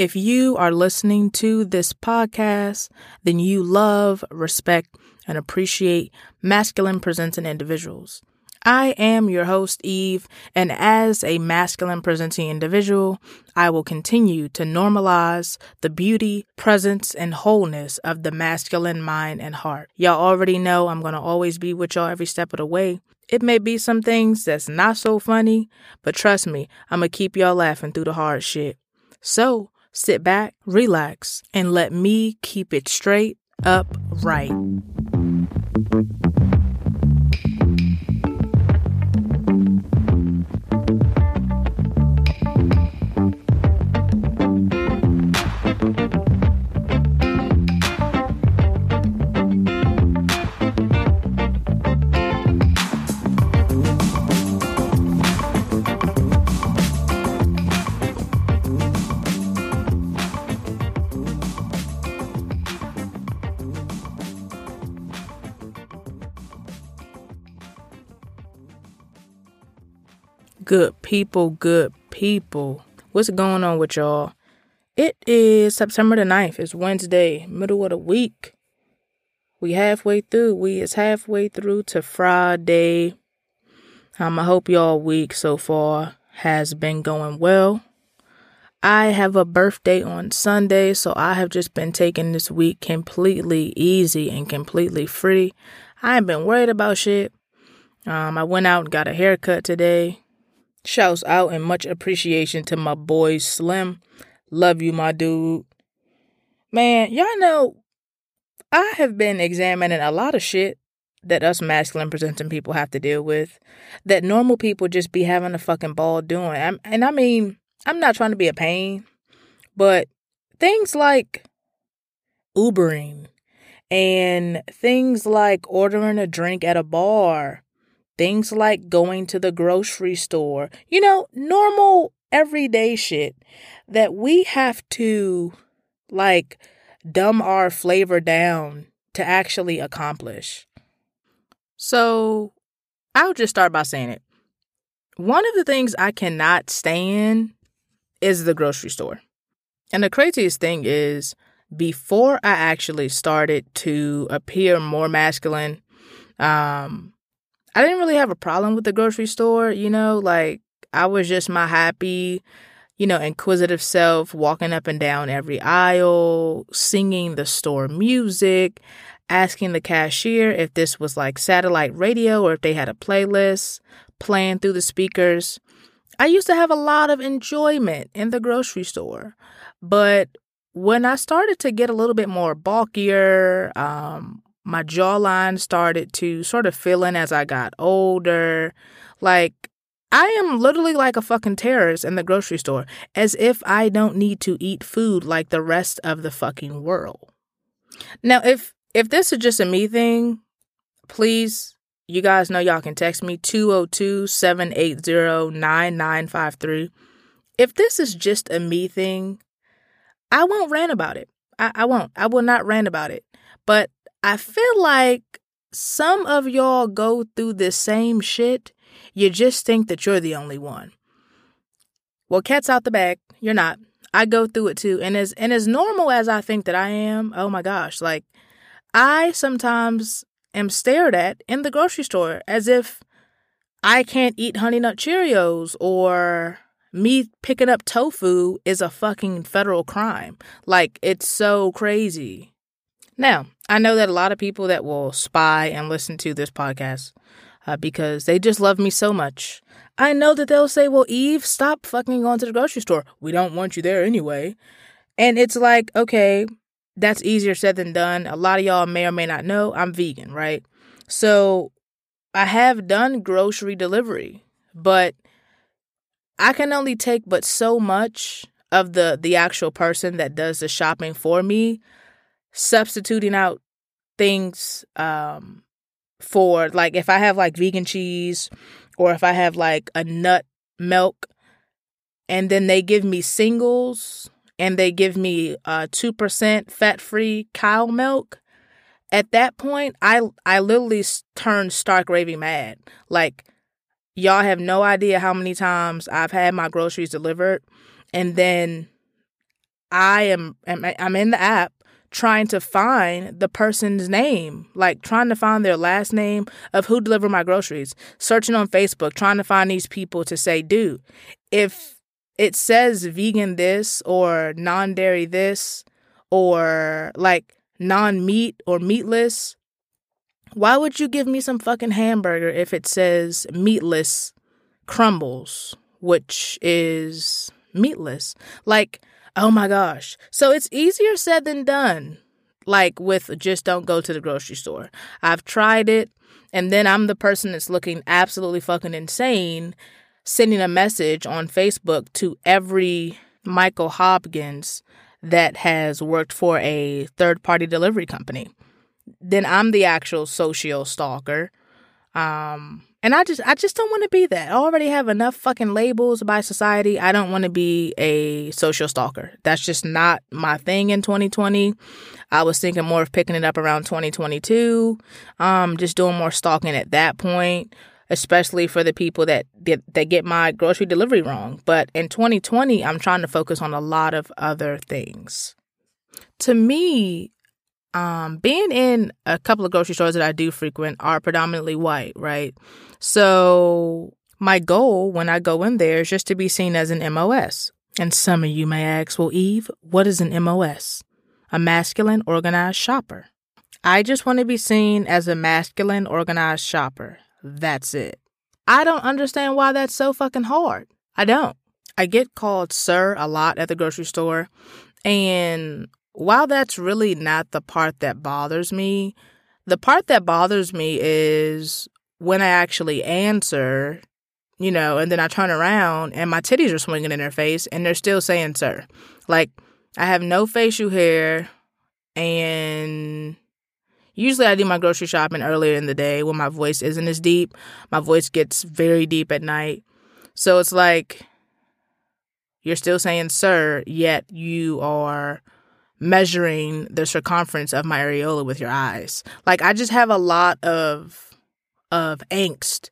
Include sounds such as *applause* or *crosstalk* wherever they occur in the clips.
If you are listening to this podcast, then you love, respect, and appreciate masculine presenting individuals. I am your host, Eve, and as a masculine presenting individual, I will continue to normalize the beauty, presence, and wholeness of the masculine mind and heart. Y'all already know I'm going to always be with y'all every step of the way. It may be some things that's not so funny, but trust me, I'm going to keep y'all laughing through the hard shit. So sit back, relax, and let me keep it straight up right. Good people, good people. What's going on with y'all? It is September the 9th. It's Wednesday, middle of the week. We halfway through. We is halfway through to Friday. Um, I hope y'all week so far has been going well. I have a birthday on Sunday, so I have just been taking this week completely easy and completely free. I ain't been worried about shit. Um, I went out and got a haircut today. Shouts out and much appreciation to my boy Slim. Love you, my dude. Man, y'all know I have been examining a lot of shit that us masculine presenting people have to deal with that normal people just be having a fucking ball doing. I'm, and I mean, I'm not trying to be a pain, but things like Ubering and things like ordering a drink at a bar Things like going to the grocery store, you know, normal everyday shit that we have to like dumb our flavor down to actually accomplish. So I'll just start by saying it. One of the things I cannot stand is the grocery store. And the craziest thing is, before I actually started to appear more masculine, um, I didn't really have a problem with the grocery store, you know, like I was just my happy, you know, inquisitive self walking up and down every aisle, singing the store music, asking the cashier if this was like satellite radio or if they had a playlist playing through the speakers. I used to have a lot of enjoyment in the grocery store. But when I started to get a little bit more bulkier, um, my jawline started to sort of fill in as I got older. Like, I am literally like a fucking terrorist in the grocery store, as if I don't need to eat food like the rest of the fucking world. Now, if if this is just a me thing, please, you guys know y'all can text me 202-780-9953. If this is just a me thing, I won't rant about it. I, I won't. I will not rant about it. But I feel like some of y'all go through the same shit. You just think that you're the only one. Well, cat's out the bag. You're not. I go through it too. And as and as normal as I think that I am, oh my gosh, like I sometimes am stared at in the grocery store as if I can't eat honey nut Cheerios or me picking up tofu is a fucking federal crime. Like it's so crazy. Now, I know that a lot of people that will spy and listen to this podcast uh, because they just love me so much. I know that they'll say, well, Eve, stop fucking going to the grocery store. We don't want you there anyway. And it's like, okay, that's easier said than done. A lot of y'all may or may not know I'm vegan, right? So I have done grocery delivery, but I can only take but so much of the the actual person that does the shopping for me substituting out things um for like if I have like vegan cheese or if I have like a nut milk and then they give me singles and they give me uh 2% fat-free cow milk at that point I I literally turn stark raving mad. Like y'all have no idea how many times I've had my groceries delivered and then I am, am I'm in the app trying to find the person's name, like trying to find their last name of who delivered my groceries, searching on Facebook, trying to find these people to say, dude, if it says vegan this or non dairy this or like non meat or meatless, why would you give me some fucking hamburger if it says meatless crumbles, which is meatless? Like, oh my gosh. So it's easier said than done. Like with just don't go to the grocery store. I've tried it, and then I'm the person that's looking absolutely fucking insane, sending a message on Facebook to every Michael Hopkins that has worked for a third party delivery company then I'm the actual social stalker. Um, and I just I just don't want to be that. I already have enough fucking labels by society. I don't want to be a social stalker. That's just not my thing in 2020. I was thinking more of picking it up around 2022. Um, just doing more stalking at that point, especially for the people that get that get my grocery delivery wrong. But in 2020, I'm trying to focus on a lot of other things. To me, um, being in a couple of grocery stores that I do frequent are predominantly white, right? So my goal when I go in there is just to be seen as an MOS. And some of you may ask, well, Eve, what is an MOS? A masculine organized shopper. I just want to be seen as a masculine organized shopper. That's it. I don't understand why that's so fucking hard. I don't. I get called sir a lot at the grocery store. And while that's really not the part that bothers me, the part that bothers me is when I actually answer, you know, and then I turn around and my titties are swinging in their face and they're still saying, sir. Like, I have no facial hair and usually I do my grocery shopping earlier in the day when my voice isn't as deep. My voice gets very deep at night. So it's like, you're still saying, sir, yet you are measuring the circumference of my areola with your eyes. Like I just have a lot of of angst.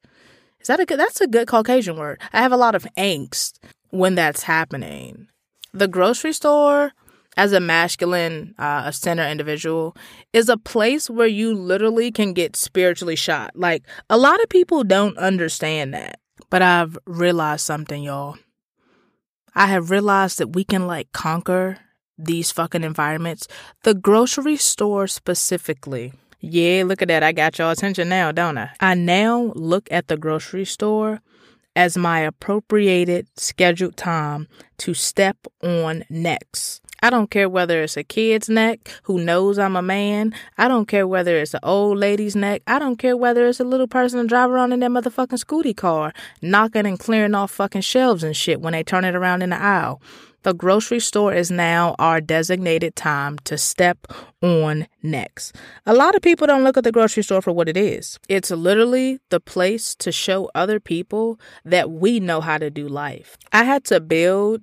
Is that a good that's a good Caucasian word. I have a lot of angst when that's happening. The grocery store as a masculine uh, center individual is a place where you literally can get spiritually shot. Like a lot of people don't understand that. But I've realized something, y'all. I have realized that we can like conquer these fucking environments. The grocery store specifically. Yeah, look at that. I got y'all attention now, don't I? I now look at the grocery store as my appropriated scheduled time to step on next. I don't care whether it's a kid's neck who knows I'm a man. I don't care whether it's an old lady's neck. I don't care whether it's a little person driving around in their motherfucking scooty car, knocking and clearing off fucking shelves and shit when they turn it around in the aisle. The grocery store is now our designated time to step on next. A lot of people don't look at the grocery store for what it is. It's literally the place to show other people that we know how to do life. I had to build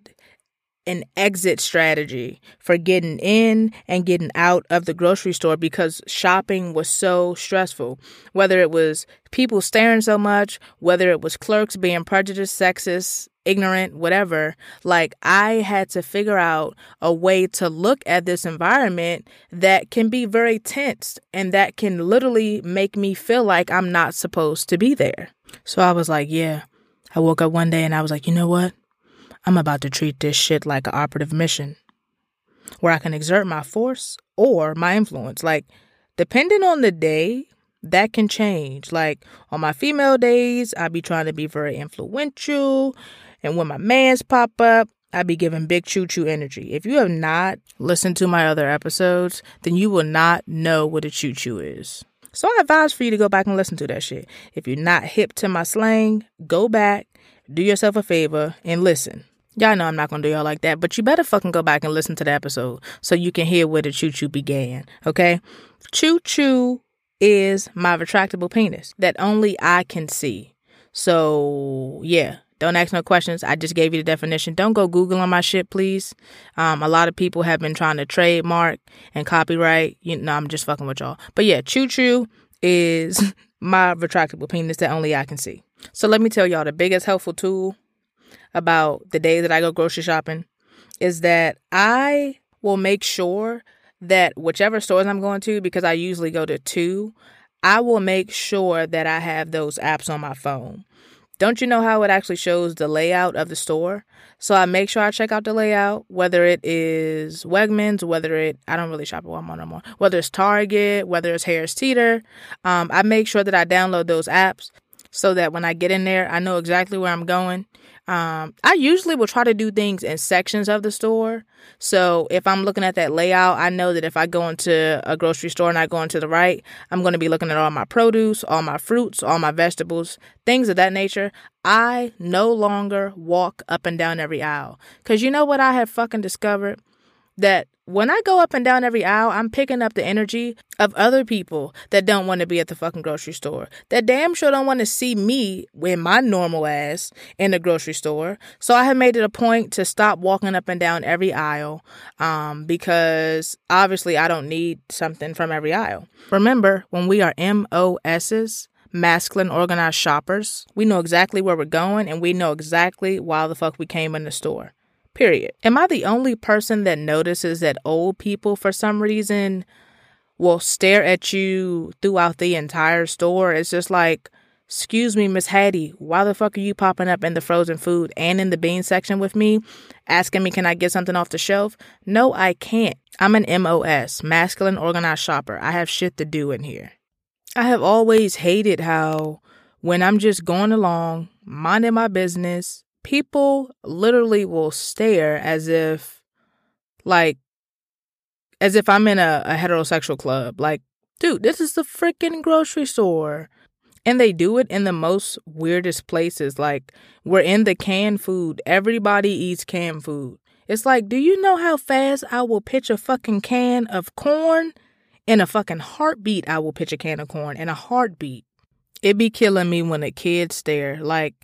an exit strategy for getting in and getting out of the grocery store because shopping was so stressful. Whether it was people staring so much, whether it was clerks being prejudiced, sexist, ignorant, whatever, like I had to figure out a way to look at this environment that can be very tense and that can literally make me feel like I'm not supposed to be there. So I was like, yeah. I woke up one day and I was like, you know what? I'm about to treat this shit like an operative mission where I can exert my force or my influence. Like, depending on the day, that can change. Like, on my female days, I be trying to be very influential. And when my mans pop up, I be giving big choo choo energy. If you have not listened to my other episodes, then you will not know what a choo choo is. So I advise for you to go back and listen to that shit. If you're not hip to my slang, go back, do yourself a favor, and listen. Y'all know I'm not gonna do y'all like that, but you better fucking go back and listen to the episode so you can hear where the choo choo began, okay? Choo choo is my retractable penis that only I can see. So, yeah, don't ask no questions. I just gave you the definition. Don't go Googling my shit, please. Um, a lot of people have been trying to trademark and copyright. You know, I'm just fucking with y'all. But yeah, choo choo is *laughs* my retractable penis that only I can see. So let me tell y'all the biggest helpful tool about the day that I go grocery shopping is that I will make sure that whichever stores I'm going to, because I usually go to two, I will make sure that I have those apps on my phone. Don't you know how it actually shows the layout of the store? So I make sure I check out the layout, whether it is Wegmans, whether it I don't really shop at Walmart no more, whether it's Target, whether it's Harris Teeter. Um, I make sure that I download those apps so that when I get in there, I know exactly where I'm going. Um, I usually will try to do things in sections of the store. So if I'm looking at that layout, I know that if I go into a grocery store and I go into the right, I'm going to be looking at all my produce, all my fruits, all my vegetables, things of that nature. I no longer walk up and down every aisle. Because you know what I have fucking discovered? That when I go up and down every aisle, I'm picking up the energy of other people that don't want to be at the fucking grocery store. That damn sure don't want to see me with my normal ass in the grocery store. So I have made it a point to stop walking up and down every aisle um, because obviously I don't need something from every aisle. Remember, when we are MOSs, masculine organized shoppers, we know exactly where we're going and we know exactly why the fuck we came in the store. Period. Am I the only person that notices that old people, for some reason, will stare at you throughout the entire store? It's just like, excuse me, Miss Hattie, why the fuck are you popping up in the frozen food and in the bean section with me, asking me, can I get something off the shelf? No, I can't. I'm an MOS, masculine organized shopper. I have shit to do in here. I have always hated how when I'm just going along, minding my business, people literally will stare as if like as if I'm in a, a heterosexual club. Like, dude, this is the freaking grocery store. And they do it in the most weirdest places. Like, we're in the canned food. Everybody eats canned food. It's like, do you know how fast I will pitch a fucking can of corn? In a fucking heartbeat, I will pitch a can of corn in a heartbeat. It be killing me when a kid stare. Like,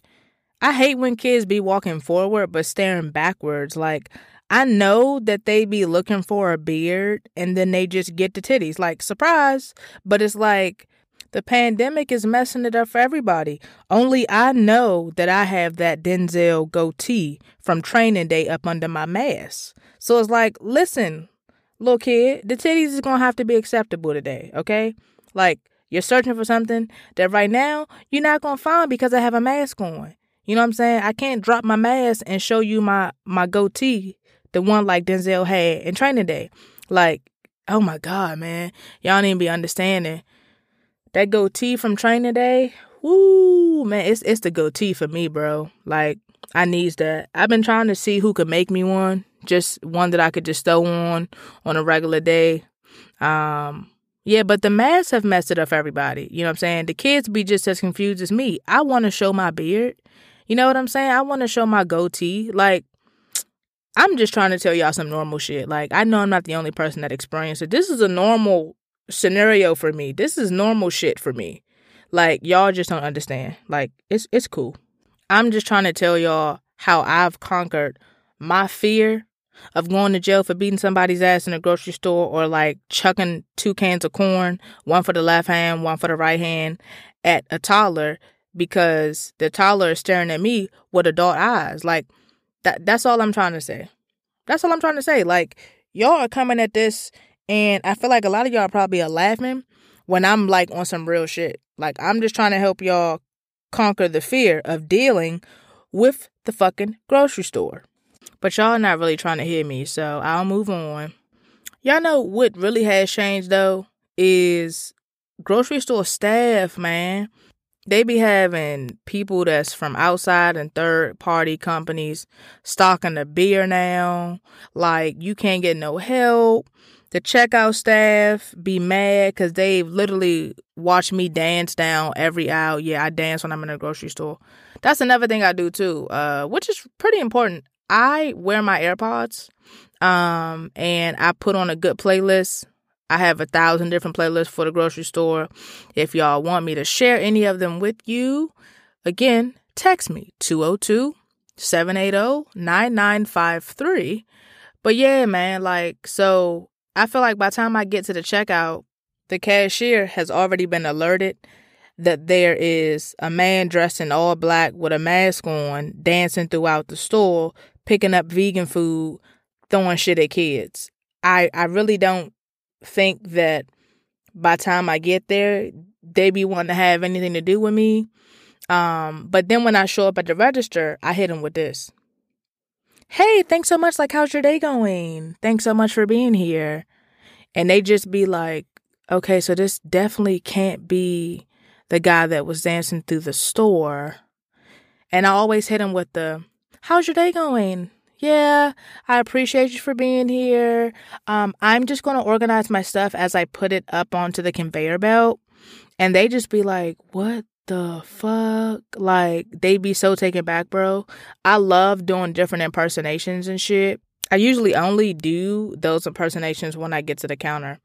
I hate when kids be walking forward but staring backwards. Like, I know that they be looking for a beard and then they just get the titties. Like, surprise. But it's like, the pandemic is messing it up for everybody. Only I know that I have that Denzel goatee from training day up under my mask. So it's like, listen, little kid, the titties is gonna have to be acceptable today, okay? Like, you're searching for something that right now you're not gonna find because I have a mask on. You know what I'm saying? I can't drop my mask and show you my my goatee, the one like Denzel had in training day. Like, oh my God, man. Y'all need to be understanding. That goatee from training day, woo, man, it's it's the goatee for me, bro. Like, I needs that. I've been trying to see who could make me one. Just one that I could just throw on on a regular day. Um, yeah, but the masks have messed it up for everybody. You know what I'm saying? The kids be just as confused as me. I want to show my beard. You know what I'm saying? I want to show my goatee. Like, I'm just trying to tell y'all some normal shit. Like, I know I'm not the only person that experienced it. This is a normal scenario for me. This is normal shit for me. Like, y'all just don't understand. Like, it's it's cool. I'm just trying to tell y'all how I've conquered my fear of going to jail for beating somebody's ass in a grocery store or like chucking two cans of corn, one for the left hand, one for the right hand, at a toddler because the toddler is staring at me with adult eyes. Like that that's all I'm trying to say. That's all I'm trying to say. Like y'all are coming at this and I feel like a lot of y'all probably are laughing when I'm like on some real shit. Like I'm just trying to help y'all conquer the fear of dealing with the fucking grocery store. But y'all not really trying to hear me, so I'll move on. Y'all know what really has changed though is grocery store staff, man they be having people that's from outside and third party companies stocking the beer now. Like you can't get no help. The checkout staff be mad because they've literally watched me dance down every aisle. Yeah, I dance when I'm in a grocery store. That's another thing I do too, uh, which is pretty important. I wear my AirPods, um, and I put on a good playlist I have a thousand different playlists for the grocery store. If y'all want me to share any of them with you, again, text me 202 780 9953. But yeah, man, like, so I feel like by the time I get to the checkout, the cashier has already been alerted that there is a man dressed in all black with a mask on dancing throughout the store, picking up vegan food throwing shit at kids. I I really don't think that by time I get there, they be wanting to have anything to do with me. Um, but then when I show up at the register, I hit them with this. Hey, thanks so much. Like, how's your day going? Thanks so much for being here. And they just be like, okay, so this definitely can't be the guy that was dancing through the store. And I always hit him with the, how's your day going? Yeah, I appreciate you for being here. Um, I'm just going to organize my stuff as I put it up onto the conveyor belt. And they just be like, what the fuck? Like, they be so taken back, bro. I love doing different impersonations and shit. I usually only do those impersonations when I get to the counter.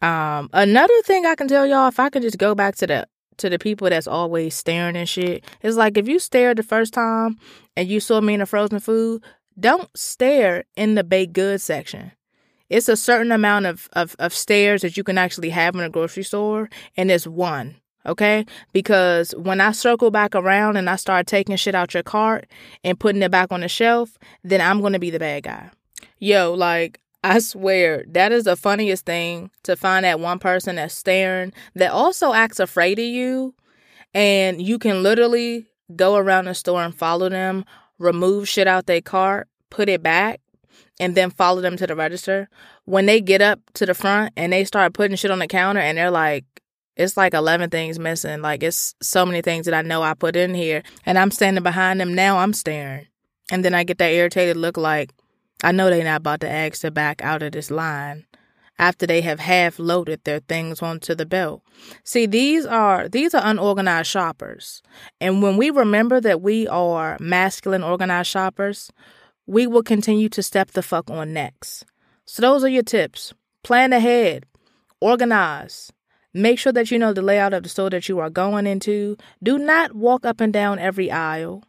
Um, another thing I can tell y'all, if I could just go back to the to the people that's always staring and shit, it's like if you stared the first time and you saw me in a frozen food, don't stare in the baked goods section. It's a certain amount of, of, of stares that you can actually have in a grocery store, and it's one. Okay? Because when I circle back around and I start taking shit out your cart and putting it back on the shelf, then I'm gonna be the bad guy. Yo, like, I swear, that is the funniest thing to find that one person that's staring that also acts afraid of you. And you can literally go around the store and follow them remove shit out their cart, put it back, and then follow them to the register. When they get up to the front and they start putting shit on the counter and they're like, it's like 11 things missing. Like, it's so many things that I know I put in here. And I'm standing behind them now, I'm staring. And then I get that irritated look like, I know they're not about to ask to back out of this line after they have half loaded their things onto the belt. See, these are these are unorganized shoppers. And when we remember that we are masculine organized shoppers, we will continue to step the fuck on next. So those are your tips. Plan ahead. Organize. Make sure that you know the layout of the store that you are going into. Do not walk up and down every aisle.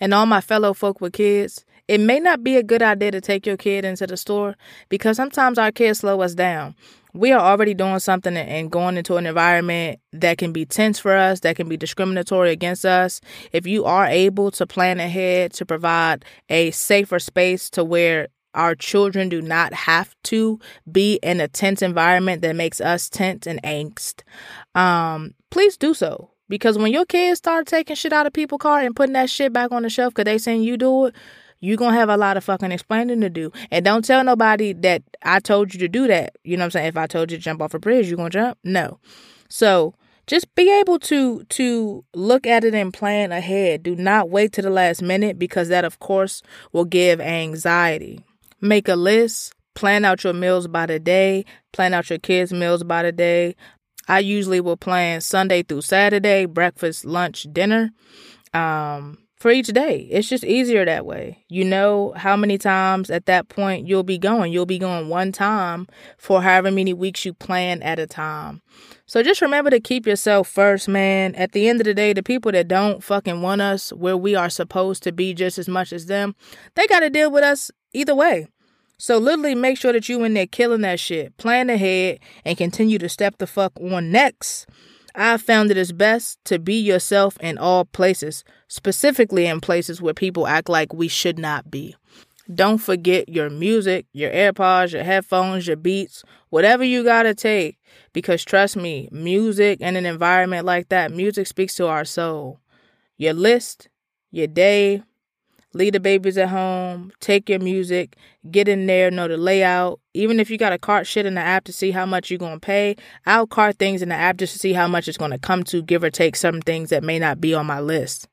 And all my fellow folk with kids, it may not be a good idea to take your kid into the store because sometimes our kids slow us down. We are already doing something and going into an environment that can be tense for us, that can be discriminatory against us. If you are able to plan ahead to provide a safer space to where our children do not have to be in a tense environment that makes us tense and angst, um, please do so. Because when your kids start taking shit out of people's car and putting that shit back on the shelf because they saying you do it, you're going to have a lot of fucking explaining to do. And don't tell nobody that I told you to do that. You know what I'm saying? If I told you to jump off a bridge, you're going to jump? No. So just be able to to look at it and plan ahead. Do not wait to the last minute because that of course will give anxiety. Make a list, plan out your meals by the day, plan out your kids' meals by the day. I usually will plan Sunday through Saturday, breakfast, lunch, dinner. Um, for each day. It's just easier that way. You know how many times at that point you'll be going. You'll be going one time for however many weeks you plan at a time. So just remember to keep yourself first, man. At the end of the day, the people that don't fucking want us where we are supposed to be just as much as them, they got to deal with us either way. So literally make sure that you in there killing that shit. Plan ahead and continue to step the fuck on next. I found it is best to be yourself in all places, specifically in places where people act like we should not be. Don't forget your music, your AirPods, your headphones, your beats, whatever you gotta take. Because trust me, music in an environment like that, music speaks to our soul. Your list, your day, leave the babies at home, take your music, get in there, know the layout. Even if you got to cart shit in the app to see how much you're going to pay, I'll cart things in the app just to see how much it's going to come to, give or take some things that may not be on my list.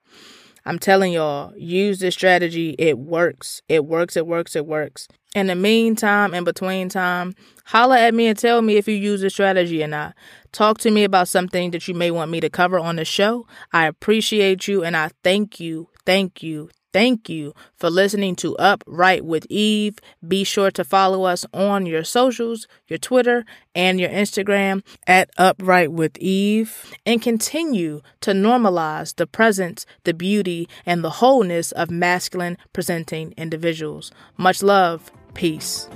I'm telling y'all, use this strategy. It works. It works. It works. It works. In the meantime, in between time, holla at me and tell me if you use this strategy or not. Talk to me about something that you may want me to cover on the show. I appreciate you and I thank you, thank you, Thank you for listening to Upright with Eve. Be sure to follow us on your socials, your Twitter, and your Instagram at Upright with Eve, and continue to normalize the presence, the beauty, and the wholeness of masculine presenting individuals. Much love. Peace.